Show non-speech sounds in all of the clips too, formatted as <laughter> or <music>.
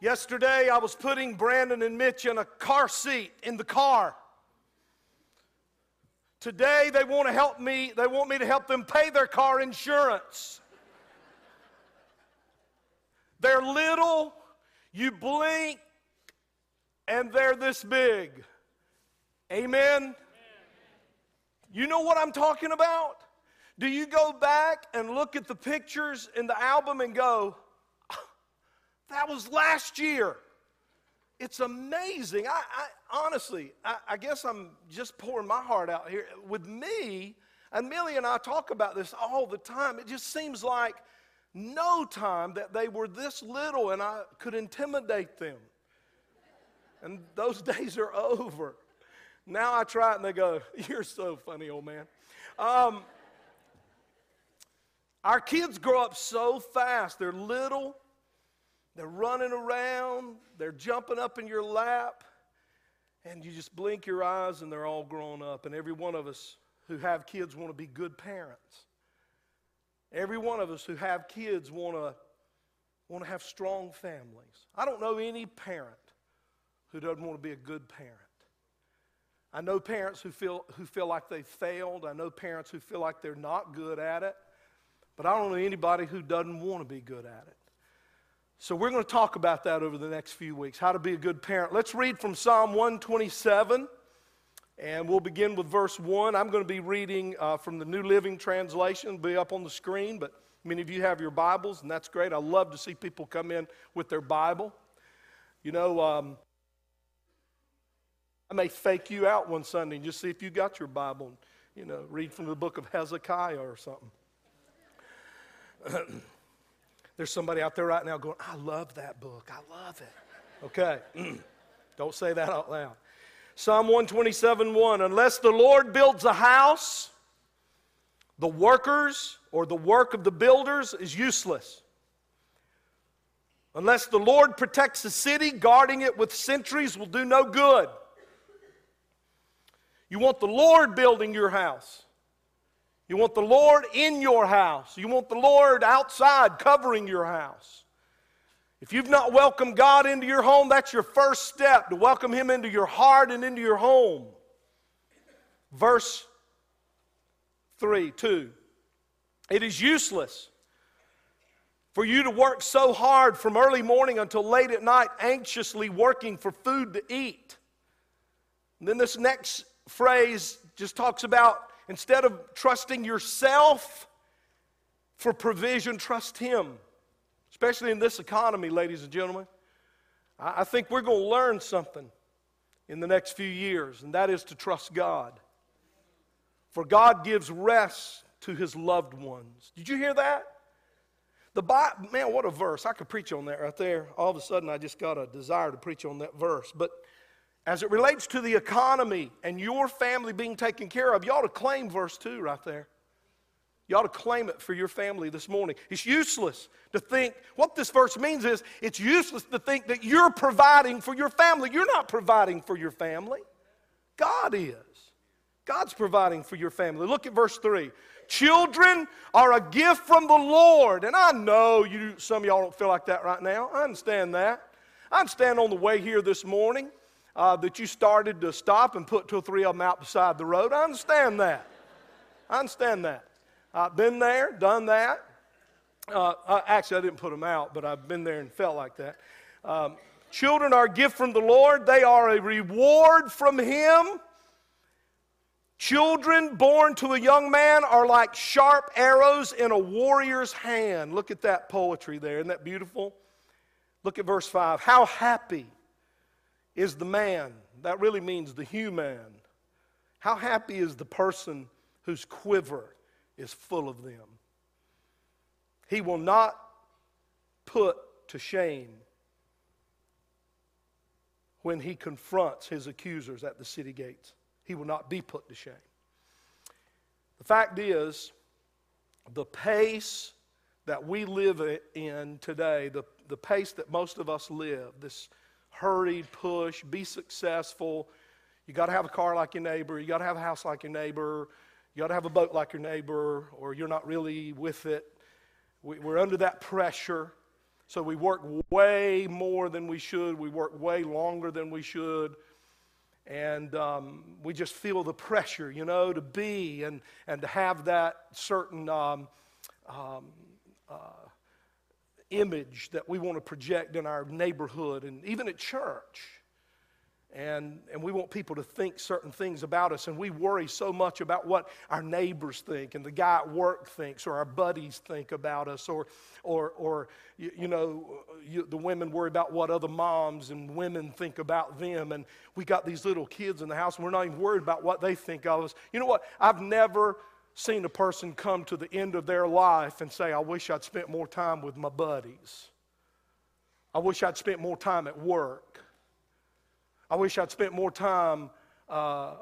Yesterday, I was putting Brandon and Mitch in a car seat in the car. Today, they want to help me, they want me to help them pay their car insurance. They're little, you blink, and they're this big. Amen? You know what I'm talking about? Do you go back and look at the pictures in the album and go, that was last year? It's amazing. I, I honestly, I, I, guess I'm just pouring my heart out here. With me, and Millie and I talk about this all the time. It just seems like no time that they were this little and I could intimidate them. And those <laughs> days are over. Now I try it and they go, <laughs> You're so funny, old man. Um, our kids grow up so fast. They're little, they're running around, they're jumping up in your lap, and you just blink your eyes and they're all grown up. And every one of us who have kids want to be good parents. Every one of us who have kids want to want to have strong families. I don't know any parent who doesn't want to be a good parent. I know parents who feel, who feel like they've failed. I know parents who feel like they're not good at it. But I don't know anybody who doesn't want to be good at it. So we're going to talk about that over the next few weeks how to be a good parent. Let's read from Psalm 127. And we'll begin with verse 1. I'm going to be reading uh, from the New Living Translation, It'll be up on the screen, but many of you have your Bibles, and that's great. I love to see people come in with their Bible. You know, um, I may fake you out one Sunday and just see if you got your Bible and, you know, read from the book of Hezekiah or something. <clears throat> There's somebody out there right now going, I love that book. I love it. Okay. <clears throat> Don't say that out loud. Psalm 127 1 Unless the Lord builds a house, the workers or the work of the builders is useless. Unless the Lord protects the city, guarding it with sentries will do no good. You want the Lord building your house. You want the Lord in your house. You want the Lord outside covering your house. If you've not welcomed God into your home, that's your first step to welcome Him into your heart and into your home. Verse 3 2. It is useless for you to work so hard from early morning until late at night, anxiously working for food to eat. And then this next phrase just talks about instead of trusting yourself for provision, trust Him especially in this economy, ladies and gentlemen. I, think we're going to learn something in the next few years, and that is to trust God. For God gives rest to his loved ones. Did you hear that? The Bible, man, what a verse. I could preach on that right there. All of a sudden, I just got a desire to preach on that verse. But as it relates to the economy and your family being taken care of, you ought to claim verse 2 right there. You ought to claim it for your family this morning. It's useless to think, what this verse means is it's useless to think that you're providing for your family. You're not providing for your family, God is. God's providing for your family. Look at verse 3. Children are a gift from the Lord. And I know you, some of y'all don't feel like that right now. I understand that. I understand on the way here this morning uh, that you started to stop and put two or three of them out beside the road. I understand that. I understand that. I've been there, done that. Uh, uh, actually, I didn't put them out, but I've been there and felt like that. Um, children are a gift from the Lord, they are a reward from Him. Children born to a young man are like sharp arrows in a warrior's hand. Look at that poetry there. Isn't that beautiful? Look at verse 5. How happy is the man? That really means the human. How happy is the person whose quiver is full of them. He will not put to shame when he confronts his accusers at the city gates. He will not be put to shame. The fact is, the pace that we live in today, the, the pace that most of us live, this hurried push, be successful. You got to have a car like your neighbor, you got to have a house like your neighbor, you got to have a boat like your neighbor, or you're not really with it. We, are under that pressure. So we work way more than we should. We work way longer than we should. And um, we just feel the pressure, you know, to be and, and to have that certain um, um, uh, image that we want to project in our neighborhood and even at church. And, and we want people to think certain things about us, and we worry so much about what our neighbors think, and the guy at work thinks, or our buddies think about us, or, or, or you, you know, you, the women worry about what other moms and women think about them. And we got these little kids in the house, and we're not even worried about what they think of us. You know what? I've never seen a person come to the end of their life and say, I wish I'd spent more time with my buddies. I wish I'd spent more time at work. I wish I'd spent more time, uh,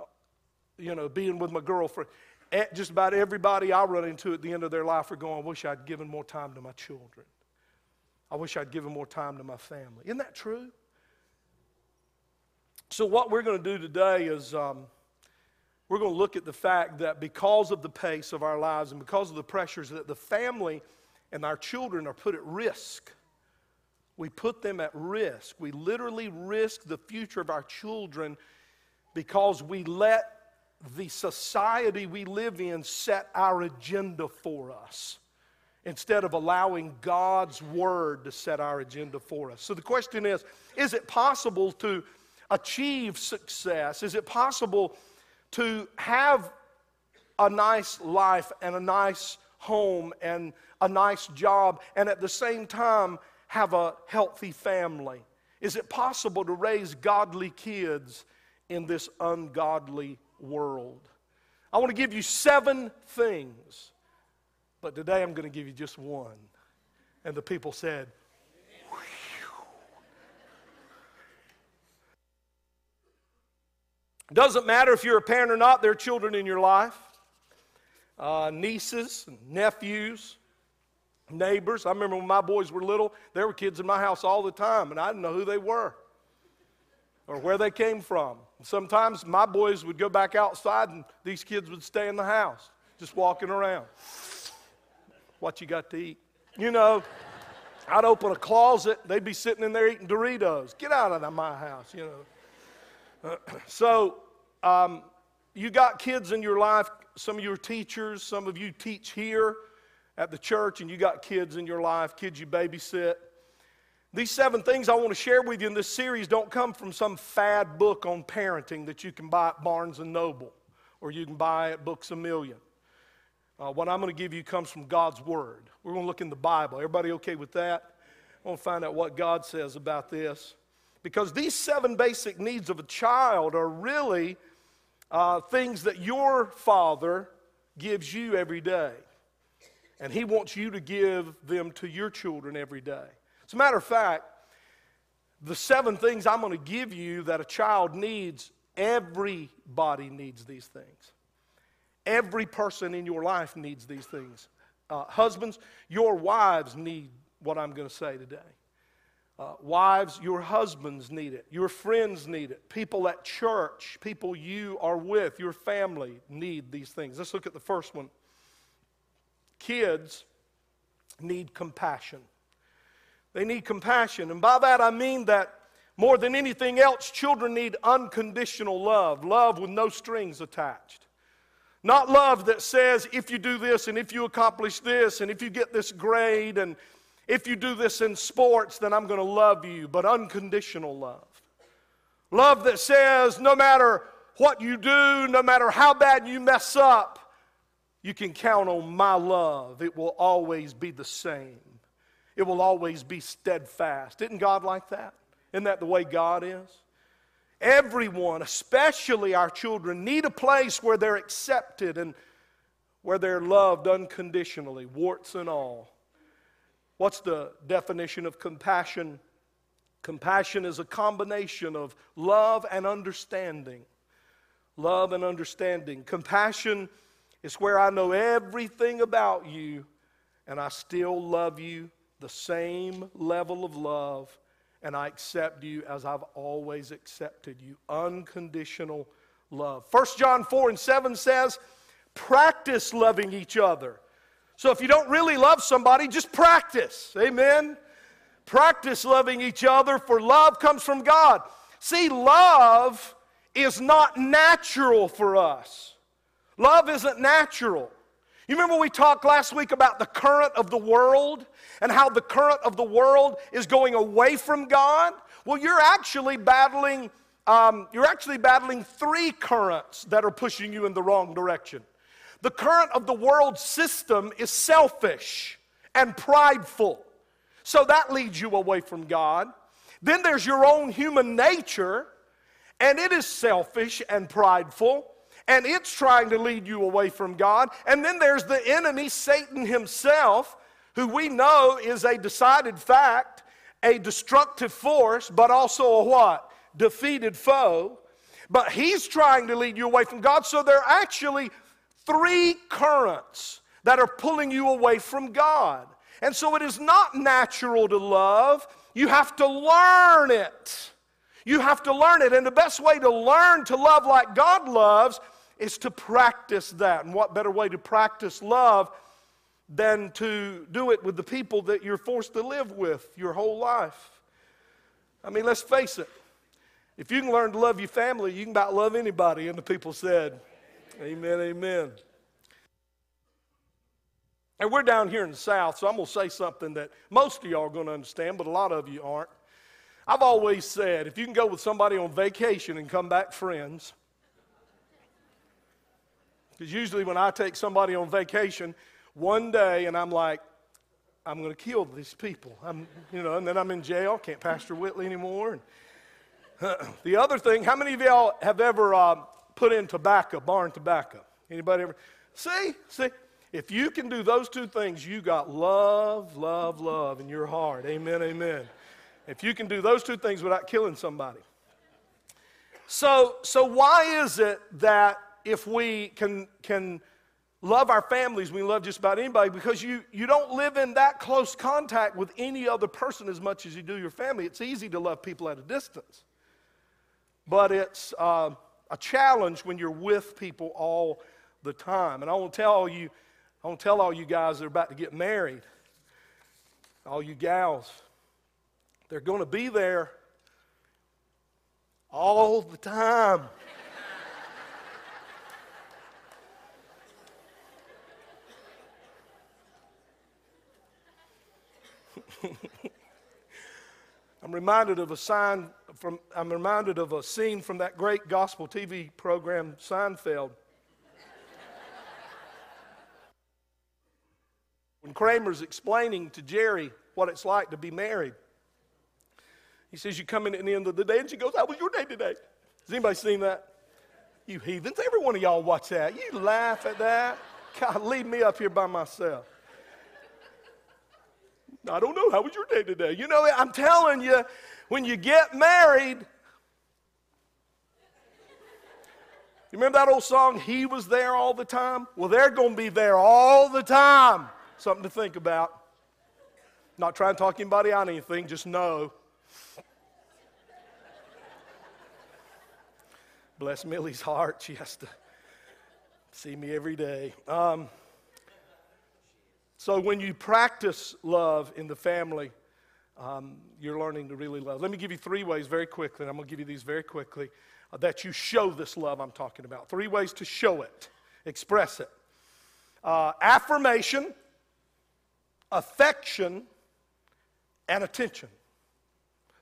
you know, being with my girlfriend. At just about everybody I run into at the end of their life are going, I wish I'd given more time to my children. I wish I'd given more time to my family. Isn't that true? So, what we're going to do today is um, we're going to look at the fact that because of the pace of our lives and because of the pressures that the family and our children are put at risk we put them at risk. We literally risk the future of our children because we let the society we live in set our agenda for us instead of allowing God's word to set our agenda for us. So the question is is it possible to achieve success? Is it possible to have a nice life and a nice home and a nice job and at the same time have a healthy family? Is it possible to raise godly kids in this ungodly world? I want to give you seven things, but today I'm going to give you just one. And the people said, Doesn't matter if you're a parent or not, there are children in your life, uh, nieces, nephews, neighbors. I remember when my boys were little, there were kids in my house all the time, and I didn't know who they were or where they came from. Sometimes my boys would go back outside, and these kids would stay in the house, just walking around. What you got to eat? You know, I'd open a closet, they'd be sitting in there eating Doritos. Get out of my house, you know. So, um, you got kids in your life, some of you are teachers, some of you teach here at the church and you got kids in your life, kids you babysit. These seven things I want to share with you in this series don't come from some fad book on parenting that you can buy at Barnes and Noble or you can buy at Books a Million. Uh, what I'm going to give you comes from God's Word. We're going to look in the Bible. Everybody okay with that? I want to find out what God says about this. Because these seven basic needs of a child are really uh, things that your father gives you every day. And He wants you to give them to your children every day. As a matter of fact, the seven things I'm going to give you that a child needs, everybody needs these things. Every person in your life needs these things. Uh, husbands, your wives need what I'm going to say today. Uh, wives, your husbands need it. Your friends need it. People at church, people you are with, your family need these things. Let's look at the first one kids need compassion. They need compassion. And by that I mean that more than anything else, children need unconditional love, love with no strings attached. Not love that says, if you do this and if you accomplish this and if you get this grade and if you do this in sports, then I'm going to love you, but unconditional love. Love that says, no matter what you do, no matter how bad you mess up, you can count on my love. It will always be the same, it will always be steadfast. Isn't God like that? Isn't that the way God is? Everyone, especially our children, need a place where they're accepted and where they're loved unconditionally, warts and all. What's the definition of compassion? Compassion is a combination of love and understanding. Love and understanding. Compassion is where I know everything about you and I still love you the same level of love and I accept you as I've always accepted you. Unconditional love. 1 John 4 and 7 says, practice loving each other. So if you don't really love somebody, just practice. Amen. Practice loving each other, for love comes from God. See, love is not natural for us. Love isn't natural. You remember we talked last week about the current of the world and how the current of the world is going away from God? Well, you're actually battling. Um, you're actually battling three currents that are pushing you in the wrong direction. The current of the world system is selfish and prideful. So that leads you away from God. Then there's your own human nature, and it is selfish and prideful, and it's trying to lead you away from God. And then there's the enemy, Satan himself, who we know is a decided fact, a destructive force, but also a what? Defeated foe. But he's trying to lead you away from God. So they're actually three currents that are pulling you away from God. And so it is not natural to love. You have to learn it. You have to learn it. And the best way to learn to love like God loves is to practice that. And what better way to practice love than to do it with the people that you're forced to live with your whole life? I mean, let's face it. If you can learn to love your family, you can about love anybody. And the people said, Amen, amen. And we're down here in the South, so I'm going to say something that most of y'all are going to understand, but a lot of you aren't. I've always said if you can go with somebody on vacation and come back friends, because usually when I take somebody on vacation, one day and I'm like, I'm going to kill these people. I'm, you know, and then I'm in jail, can't pastor Whitley anymore. And, uh, the other thing, how many of y'all have ever uh, put in tobacco, barn tobacco? Anybody ever? See, see, if you can do those two things, you got love, love, love in your heart. Amen, amen. If you can do those two things without killing somebody. So, so why is it that if we can, can love our families, we love just about anybody? Because you, you don't live in that close contact with any other person as much as you do your family. It's easy to love people at a distance. But it's uh, a challenge when you're with people all the time. And I want to tell you, I want to tell all you guys that are about to get married, all you gals, they're going to be there all the time. <laughs> I'm reminded of a sign from I'm reminded of a scene from that great gospel TV program Seinfeld. When Kramer's explaining to Jerry what it's like to be married, he says, You come in at the end of the day, and she goes, How was your day today? Has anybody seen that? You heathens, every one of y'all watch that. You laugh at that. God, leave me up here by myself. I don't know. How was your day today? You know, I'm telling you, when you get married, you remember that old song, He Was There All the Time? Well, they're going to be there all the time. Something to think about. Not trying to talk anybody out anything, just know. Bless Millie's heart. She has to see me every day. Um, so, when you practice love in the family, um, you're learning to really love. Let me give you three ways very quickly, and I'm going to give you these very quickly, uh, that you show this love I'm talking about. Three ways to show it, express it uh, affirmation, affection, and attention.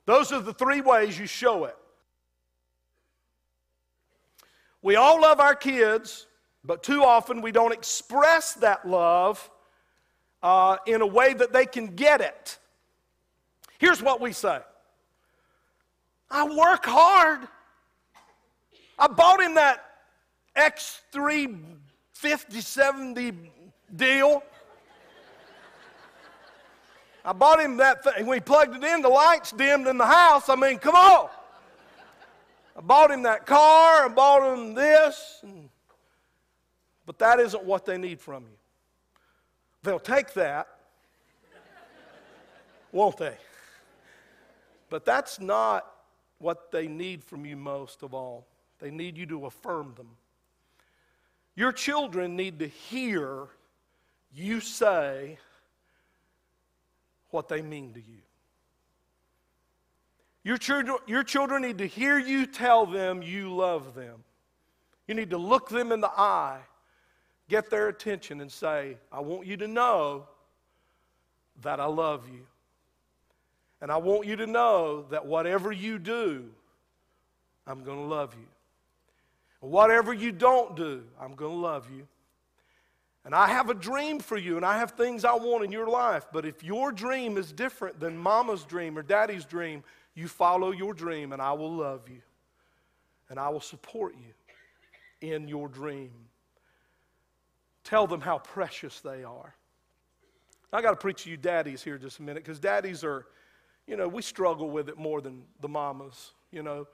Those are the three ways you show it. We all love our kids, but too often we don't express that love uh, in a way that they can get it. Here's what we say I work hard. I bought him that Xbox 360 deal. I bought him that thing. He plugged it in, the lights dimmed in the house. I mean, come on. I bought him that car. I bought him this. But that isn't what they need from you. They'll take that, won't they? But that's not what they need from you most of all. They need you to affirm them. Your children need to hear you say, what they mean to you. Your children, your children need to hear you tell them you love them. You need to look them in the eye, get their attention, and say, I want you to know that I love you. And I want you to know that whatever you do, I'm going to love you. Whatever you don't do, I'm going to love you. And I have a dream for you, and I have things I want in your life. But if your dream is different than mama's dream or daddy's dream, you follow your dream, and I will love you. And I will support you in your dream. Tell them how precious they are. I got to preach to you daddies here just a minute because daddies are, you know, we struggle with it more than the mamas, you know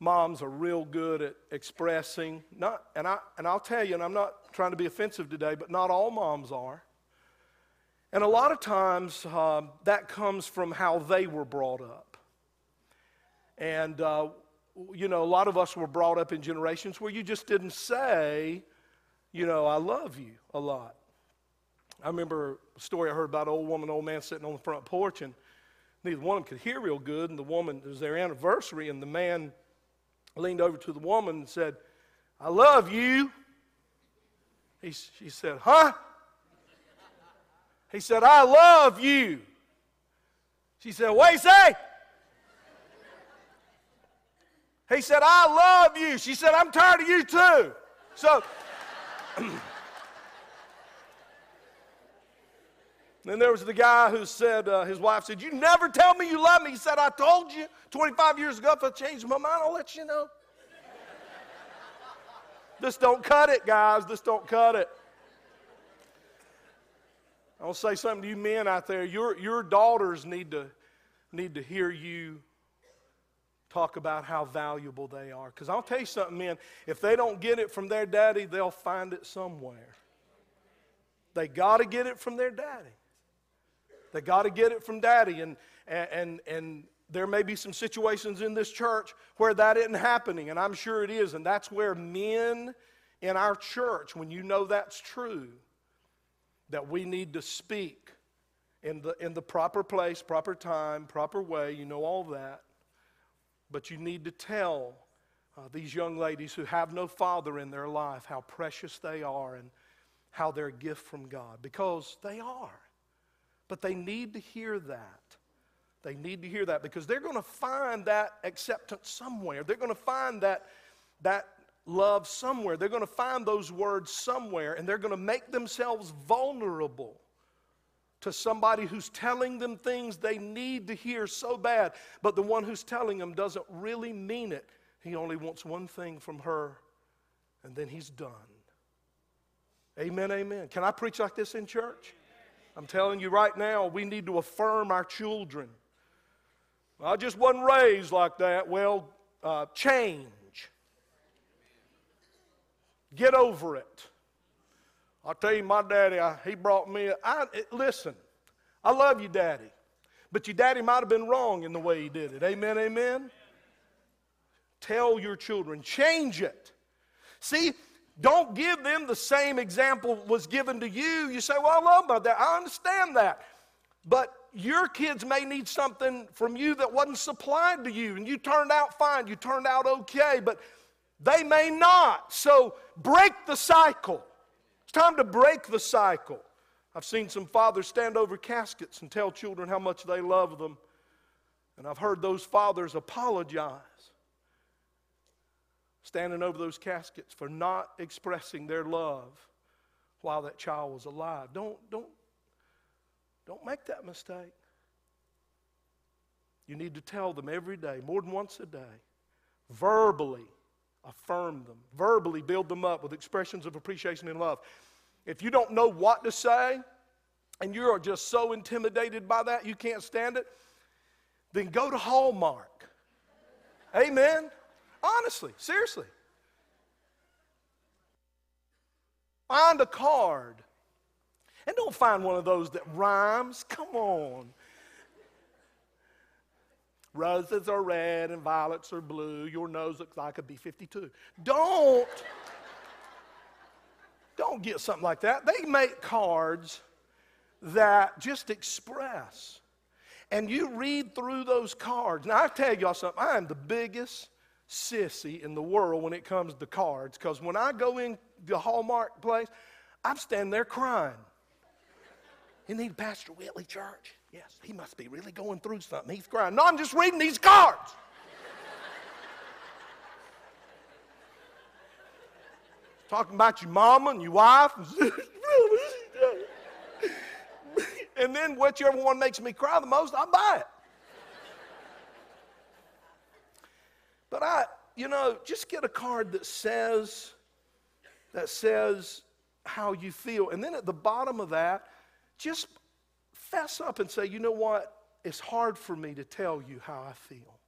moms are real good at expressing. Not, and, I, and I'll tell you, and I'm not trying to be offensive today, but not all moms are. And a lot of times um, that comes from how they were brought up. And, uh, you know, a lot of us were brought up in generations where you just didn't say, you know, I love you a lot. I remember a story I heard about an old woman, old man sitting on the front porch, and neither one of them could hear real good. And the woman, it was their anniversary, and the man leaned over to the woman and said, I love you. He, she said, Huh? He said, I love you. She said, What you say? He said, I love you. She said, I'm tired of you too. So, <clears throat> then there was the guy who said, uh, his wife said, You never tell me you love me. He said, I told you 25 years ago, if I change my mind, I'll let you know. this don't cut it, guys. This don't cut it. I'll say something to you men out there. Your, your daughters need to, need to hear you talk about how valuable they are. Because I'll tell you something, men, if they don't get it from their daddy, they'll find it somewhere. They got to get it from their daddy. They got to get it from daddy. And, and, and there may be some situations in this church where that isn't happening, and I'm sure it is. And that's where men in our church, when you know that's true, that we need to speak in the, in the proper place, proper time, proper way. You know all that. But you need to tell uh, these young ladies who have no father in their life how precious they are and how they're a gift from God because they are. But they need to hear that. They need to hear that because they're going to find that acceptance somewhere. They're going to find that, that love somewhere. They're going to find those words somewhere, and they're going to make themselves vulnerable to somebody who's telling them things they need to hear so bad, but the one who's telling them doesn't really mean it. He only wants one thing from her, and then he's done. Amen, amen. Can I preach like this in church? I'm telling you right now, we need to affirm our children. I just wasn't raised like that. Well, uh, change. Get over it. I'll tell you, my daddy, I, he brought me. I, it, listen, I love you, daddy, but your daddy might have been wrong in the way he did it. Amen, amen. Tell your children, change it. See, don't give them the same example was given to you. You say, Well, I love about that. I understand that. But your kids may need something from you that wasn't supplied to you, and you turned out fine, you turned out okay, but they may not. So break the cycle. It's time to break the cycle. I've seen some fathers stand over caskets and tell children how much they love them, and I've heard those fathers apologize standing over those caskets for not expressing their love while that child was alive. Don't, don't, don't make that mistake. You need to tell them every day, more than once a day, verbally affirm them, verbally build them up with expressions of appreciation and love. If you don't know what to say and you are just so intimidated by that you can't stand it, then go to Hallmark. Amen. Honestly, seriously. Find a card. And don't find one of those that rhymes. Come on. Roses are red and violets are blue. Your nose looks like a B 52. Don't. don't get something like that. They make cards that just express and you read through those cards. Now, I tell y'all something, I am the biggest sissy in the world when it comes to cards because when I go in the Hallmark place, I'm standing there crying. You need Pastor Whitley Church? Yes, he must be really going through something. He's crying. No, I'm just reading these cards. <laughs> Talking about your mama and your wife. <laughs> and then whichever one makes me cry the most, I buy it. But I, you know, just get a card that says, that says how you feel. And then at the bottom of that, just fess up and say, you know what? It's hard for me to tell you how I feel.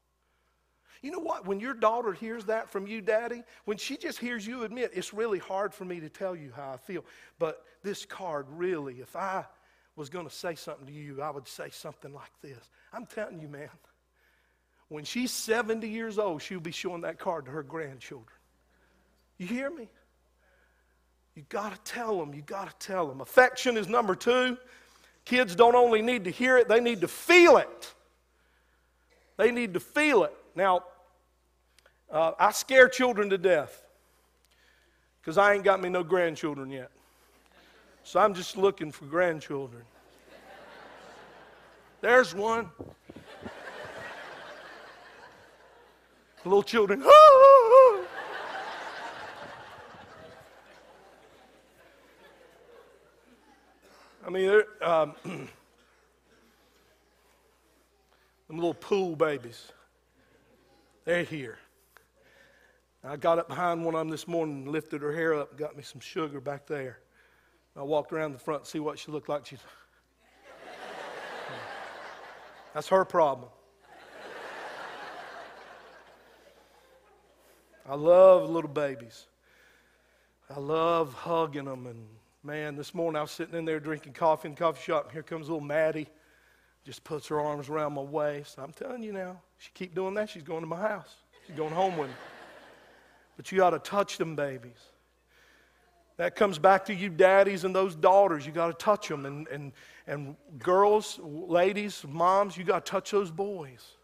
You know what? When your daughter hears that from you, Daddy, when she just hears you admit, it's really hard for me to tell you how I feel. But this card, really, if I was going to say something to you, I would say something like this. I'm telling you, man, when she's 70 years old, she'll be showing that card to her grandchildren. You hear me? You got to tell them. You got to tell them. Affection is number two. Kids don't only need to hear it, they need to feel it. They need to feel it. Now, uh, I scare children to death because I ain't got me no grandchildren yet. So I'm just looking for grandchildren. There's one. Little children. <laughs> I mean, they're um, <clears throat> them little pool babies, they're here. I got up behind one of them this morning, lifted her hair up, got me some sugar back there. I walked around the front to see what she looked like. She's, <laughs> that's her problem. I love little babies. I love hugging them. And man, this morning I was sitting in there drinking coffee in the coffee shop, and here comes little Maddie. Just puts her arms around my waist. I'm telling you now, she keep doing that, she's going to my house. She's going home with me. But you got to touch them babies. That comes back to you daddies and those daughters. You got to touch them. And, and, and girls, ladies, moms, you got to touch those boys.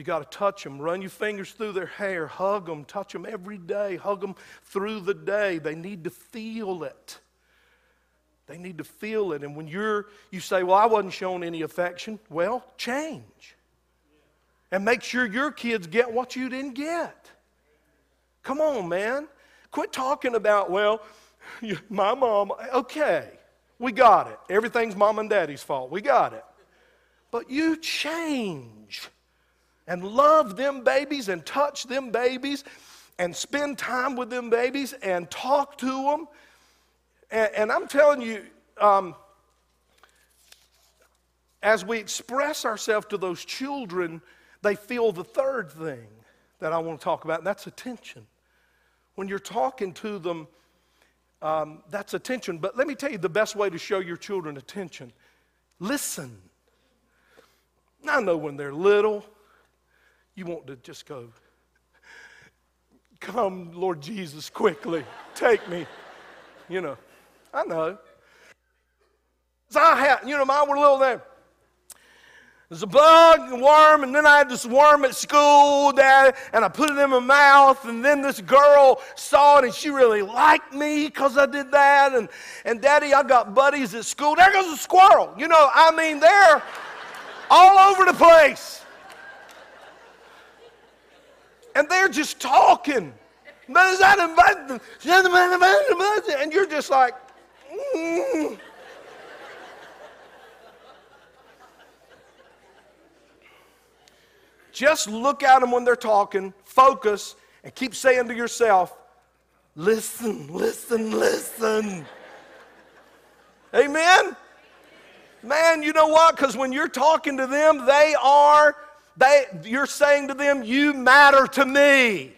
You got to touch them, run your fingers through their hair, hug them, touch them every day, hug them through the day. They need to feel it. They need to feel it. And when you're, you say, Well, I wasn't shown any affection, well, change. And make sure your kids get what you didn't get. Come on, man. Quit talking about, well, my mom, okay, we got it. Everything's mom and daddy's fault. We got it. But you change and love them babies and touch them babies and spend time with them babies and talk to them. And, and I'm telling you, um, as we express ourselves to those children, they feel the third thing that I want to talk about, and that's attention. When you're talking to them, um, that's attention. But let me tell you the best way to show your children attention listen. I know when they're little, you want to just go, Come, Lord Jesus, quickly, take me. You know, I know. So I had, you know, mine were little there. There's a bug and worm, and then I had this worm at school, Dad, and I put it in my mouth, and then this girl saw it, and she really liked me because I did that. And, and Daddy, I got buddies at school. There goes a squirrel. You know, I mean, they're all over the place and they're just talking. And you're just like, mm. just look at them when they're talking, focus, and keep saying to yourself, listen, listen, listen. Amen? Man, you know what? Because when you're talking to them, they are they, you're saying to them, You matter to me.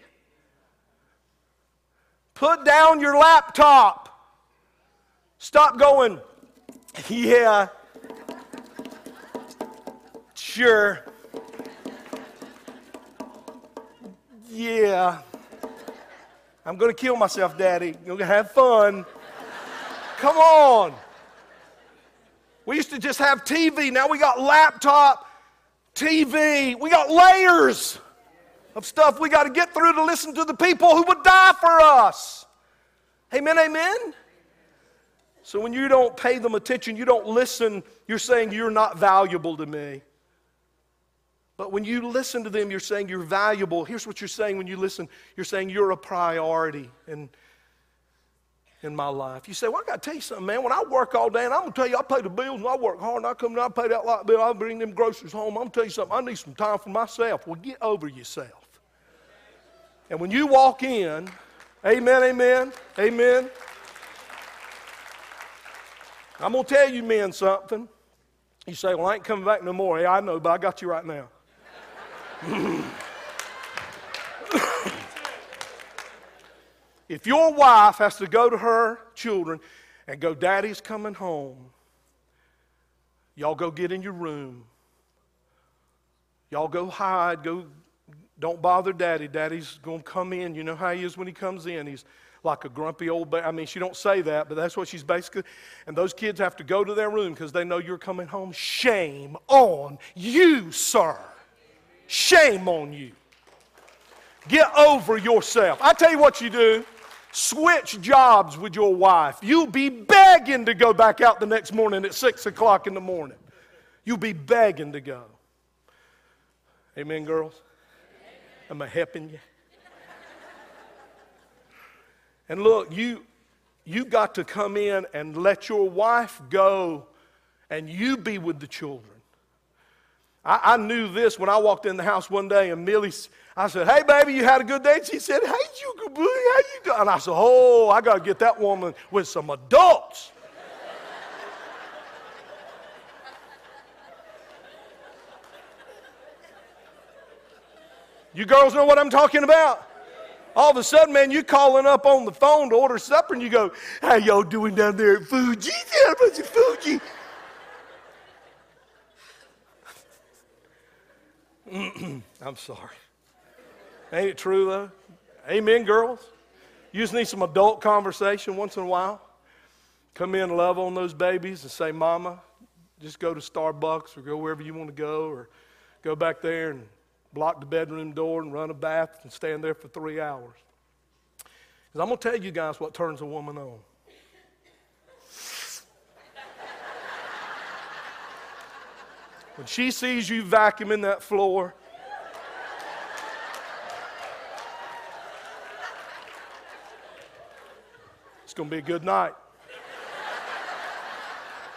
Put down your laptop. Stop going, Yeah, sure. Yeah. I'm going to kill myself, Daddy. You're going to have fun. Come on. We used to just have TV. Now we got laptop, TV. We got layers of stuff we got to get through to listen to the people who would die for us. Amen, amen. So when you don't pay them attention, you don't listen, you're saying you're not valuable to me. But when you listen to them, you're saying you're valuable. Here's what you're saying when you listen you're saying you're a priority in, in my life. You say, Well, I got to tell you something, man. When I work all day, and I'm going to tell you, I pay the bills and I work hard and I come and I pay that light bill, I bring them groceries home. I'm going to tell you something, I need some time for myself. Well, get over yourself. And when you walk in, amen, amen, amen. I'm going to tell you men something. You say, Well, I ain't coming back no more. Yeah, I know, but I got you right now. <laughs> if your wife has to go to her children and go, Daddy's coming home, y'all go get in your room. Y'all go hide. Go, don't bother Daddy. Daddy's going to come in. You know how he is when he comes in. He's like a grumpy old ba- I mean, she don't say that, but that's what she's basically. And those kids have to go to their room because they know you're coming home. Shame on you, sir. Shame on you. Get over yourself. I tell you what you do. Switch jobs with your wife. You'll be begging to go back out the next morning at six o'clock in the morning. You'll be begging to go. Amen, girls? Am I helping you? And look, you, you got to come in and let your wife go and you be with the children. I, I knew this when I walked in the house one day and Millie, I said, Hey, baby, you had a good day? She said, Hey, you boy, how you doing? And I said, Oh, I got to get that woman with some adults. you girls know what I'm talking about? All of a sudden, man, you calling up on the phone to order supper and you go, How y'all doing down there at Fuji? Yeah, bunch of Fuji. <clears throat> I'm sorry. Ain't it true, though? Amen, girls? You just need some adult conversation once in a while. Come in love on those babies and say, Mama, just go to Starbucks or go wherever you want to go or go back there and block the bedroom door and run a bath and stand there for three hours. Because I'm going to tell you guys what turns a woman on. When she sees you vacuuming that floor, it's going to be a good night.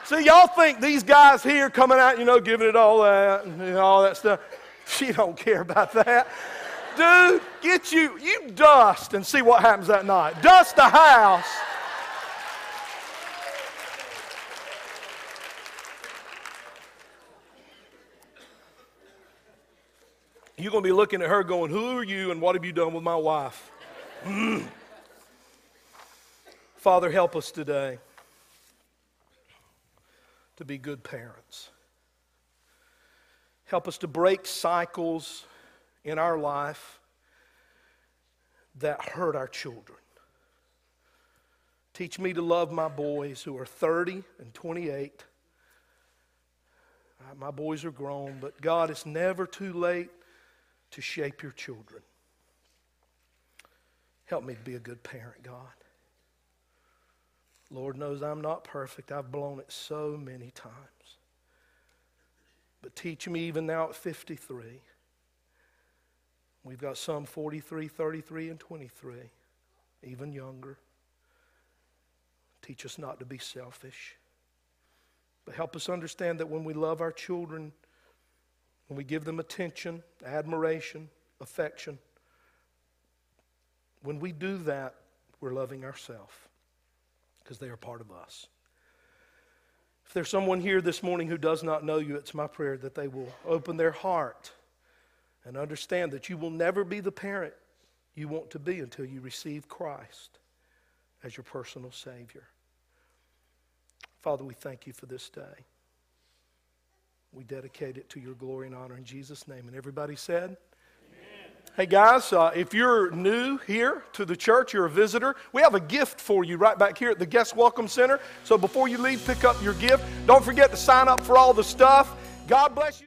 See, y'all think these guys here coming out, you know, giving it all that and all that stuff. <laughs> She don't care about that. Dude, get you, you dust and see what happens that night. Dust the house. You're going to be looking at her going, Who are you and what have you done with my wife? Mm. Father, help us today to be good parents. Help us to break cycles in our life that hurt our children. Teach me to love my boys who are 30 and 28. Uh, my boys are grown, but God, it's never too late to shape your children. Help me to be a good parent, God. Lord knows I'm not perfect. I've blown it so many times. But teach me even now at 53. We've got some 43, 33, and 23, even younger. Teach us not to be selfish. But help us understand that when we love our children, when we give them attention, admiration, affection, when we do that, we're loving ourselves because they are part of us. If there's someone here this morning who does not know you, it's my prayer that they will open their heart and understand that you will never be the parent you want to be until you receive Christ as your personal Savior. Father, we thank you for this day. We dedicate it to your glory and honor in Jesus' name. And everybody said, Hey guys, uh, if you're new here to the church, you're a visitor, we have a gift for you right back here at the Guest Welcome Center. So before you leave, pick up your gift. Don't forget to sign up for all the stuff. God bless you.